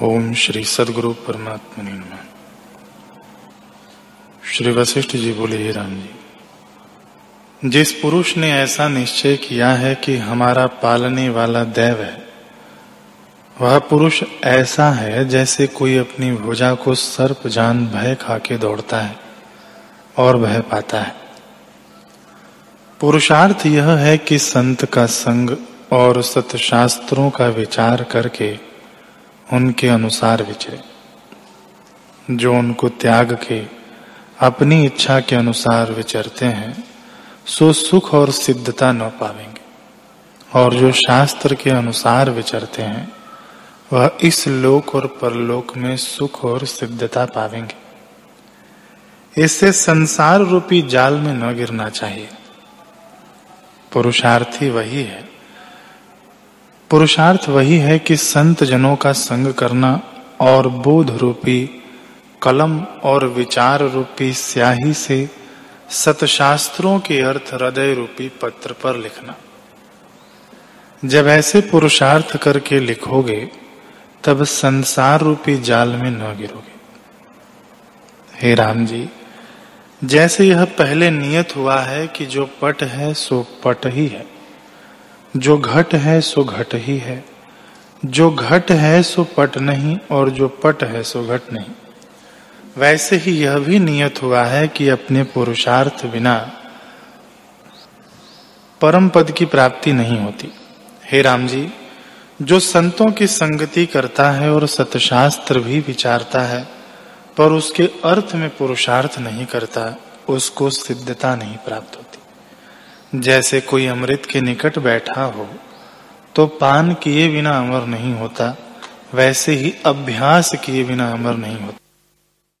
ओम श्री सदगुरु परमात्मा नमः। श्री वशिष्ठ जी बोले, हे राम जी, जिस पुरुष ने ऐसा निश्चय किया है कि हमारा पालने वाला दैव है, वह पुरुष ऐसा है जैसे कोई अपनी भुजा को सर्प जान भय खाके दौड़ता है और भय पाता है। पुरुषार्थ यह है कि संत का संग और सतशास्त्रों का विचार करके उनके अनुसार विचरे। जो उनको त्याग के अपनी इच्छा के अनुसार विचरते हैं, सो सुख और सिद्धता न पावेंगे। और जो शास्त्र के अनुसार विचरते हैं, वह इस लोक और परलोक में सुख और सिद्धता पावेंगे। इससे संसार रूपी जाल में न गिरना चाहिए। पुरुषार्थी वही है। पुरुषार्थ वही है कि संत जनों का संग करना और बोध रूपी, कलम और विचार रूपी स्याही से सतशास्त्रों के अर्थ हृदय रूपी पत्र पर लिखना। जब ऐसे पुरुषार्थ करके लिखोगे, तब संसार रूपी जाल में न गिरोगे। हे राम जी, जैसे यह पहले नियत हुआ है कि जो पट है, सो पट ही है। जो घट है सो घट ही है। जो घट है सो पट नहीं और जो पट है सो घट नहीं। वैसे ही यह भी नियत हुआ है कि अपने पुरुषार्थ बिना परम पद की प्राप्ति नहीं होती। हे राम जी, जो संतों की संगति करता है और सतशास्त्र भी विचारता है, पर उसके अर्थ में पुरुषार्थ नहीं करता, उसको सिद्धता नहीं प्राप्त जैसे कोई अमृत के निकट बैठा हो तो पान किए बिना अमर नहीं होता, वैसे ही अभ्यास किए बिना अमर नहीं होता।